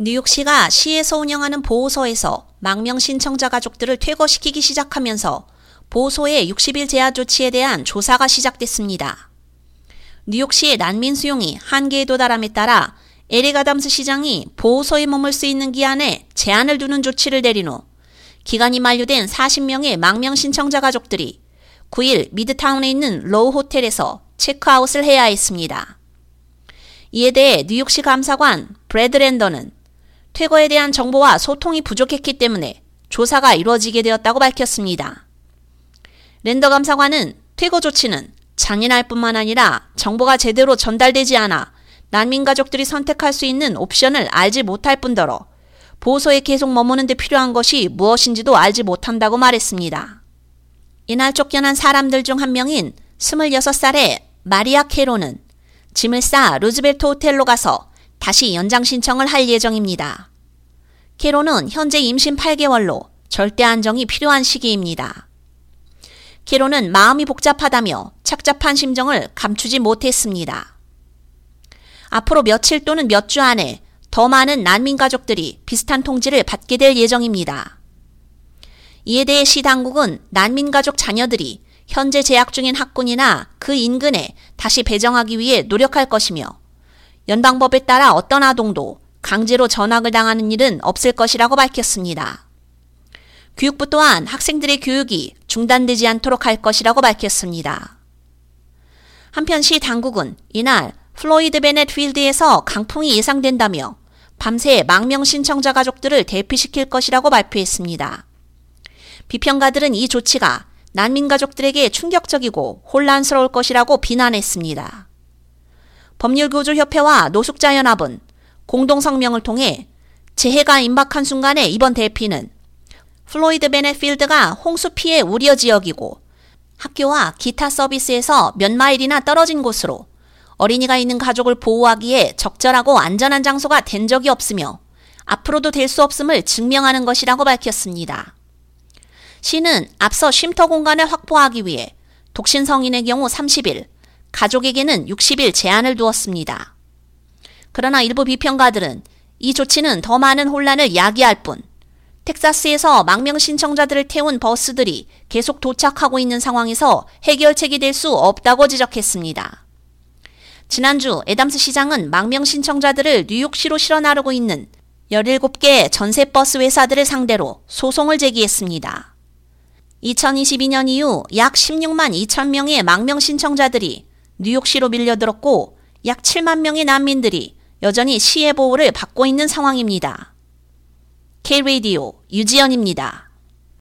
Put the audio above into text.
뉴욕시가 시에서 운영하는 보호소에서 망명 신청자 가족들을 퇴거시키기 시작하면서 보호소의 60일 제한 조치에 대한 조사가 시작됐습니다. 뉴욕시의 난민 수용이 한계에 도달함에 따라 에릭 아담스 시장이 보호소에 머물 수 있는 기한에 제한을 두는 조치를 내린 후 기간이 만료된 40명의 망명 신청자 가족들이 9일 미드타운에 있는 로우 호텔에서 체크아웃을 해야 했습니다. 이에 대해 뉴욕시 감사관 브래드 랜더는 퇴거에 대한 정보와 소통이 부족했기 때문에 조사가 이루어지게 되었다고 밝혔습니다. 랜더 감사관은 퇴거 조치는 잔인할 뿐만 아니라 정보가 제대로 전달되지 않아 난민 가족들이 선택할 수 있는 옵션을 알지 못할 뿐더러 보호소에 계속 머무는 데 필요한 것이 무엇인지도 알지 못한다고 말했습니다. 이날 쫓겨난 사람들 중 한 명인 26살의 마리아 케로는 짐을 싸 루즈벨트 호텔로 가서 다시 연장 신청을 할 예정입니다. 케로는 현재 임신 8개월로 절대 안정이 필요한 시기입니다. 케로는 마음이 복잡하다며 착잡한 심정을 감추지 못했습니다. 앞으로 며칠 또는 몇 주 안에 더 많은 난민 가족들이 비슷한 통지를 받게 될 예정입니다. 이에 대해 시 당국은 난민 가족 자녀들이 현재 재학 중인 학군이나 그 인근에 다시 배정하기 위해 노력할 것이며 연방법에 따라 어떤 아동도 강제로 전학을 당하는 일은 없을 것이라고 밝혔습니다. 교육부 또한 학생들의 교육이 중단되지 않도록 할 것이라고 밝혔습니다. 한편 시 당국은 이날 플로이드 베넷 필드에서 강풍이 예상된다며 밤새 망명 신청자 가족들을 대피시킬 것이라고 발표했습니다. 비평가들은 이 조치가 난민 가족들에게 충격적이고 혼란스러울 것이라고 비난했습니다. 법률구조협회와 노숙자연합은 공동성명을 통해 재해가 임박한 순간에 이번 대피는 플로이드 베넷 필드가 홍수 피해 우려 지역이고 학교와 기타 서비스에서 몇 마일이나 떨어진 곳으로 어린이가 있는 가족을 보호하기에 적절하고 안전한 장소가 된 적이 없으며 앞으로도 될 수 없음을 증명하는 것이라고 밝혔습니다. 시는 앞서 쉼터 공간을 확보하기 위해 독신 성인의 경우 30일, 가족에게는 60일 제한을 두었습니다. 그러나 일부 비평가들은 이 조치는 더 많은 혼란을 야기할 뿐 텍사스에서 망명 신청자들을 태운 버스들이 계속 도착하고 있는 상황에서 해결책이 될 수 없다고 지적했습니다. 지난주 에담스 시장은 망명 신청자들을 뉴욕시로 실어 나르고 있는 17개 전세버스 회사들을 상대로 소송을 제기했습니다. 2022년 이후 약 16만 2천 명의 망명 신청자들이 뉴욕시로 밀려들었고 약 7만 명의 난민들이 여전히 시의 보호를 받고 있는 상황입니다. K-Radio 유지연입니다.